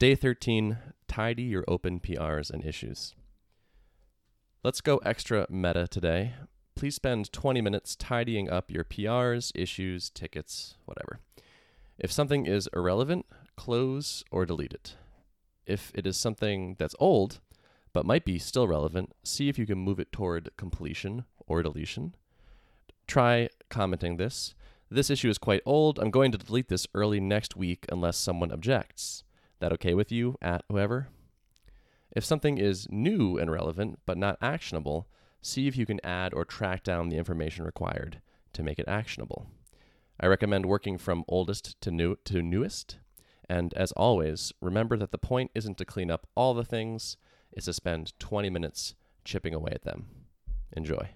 Day 13 Tidy your open PRs and issues. Let's go extra meta today. Please spend 20 minutes tidying up your PRs, issues, tickets, whatever. If something is irrelevant, close or delete it. If it is something that's old, but might be still relevant, see if you can move it toward completion or deletion. Try commenting this. This issue is quite old. I'm going to delete this early next week unless someone objects. That okay with you, at whoever? If something is new and relevant but not actionable, see if you can add or track down the information required to make it actionable. I recommend working from oldest to new to newest. And as always, remember that the point isn't to clean up all the things, it's to spend 20 minutes chipping away at them. Enjoy.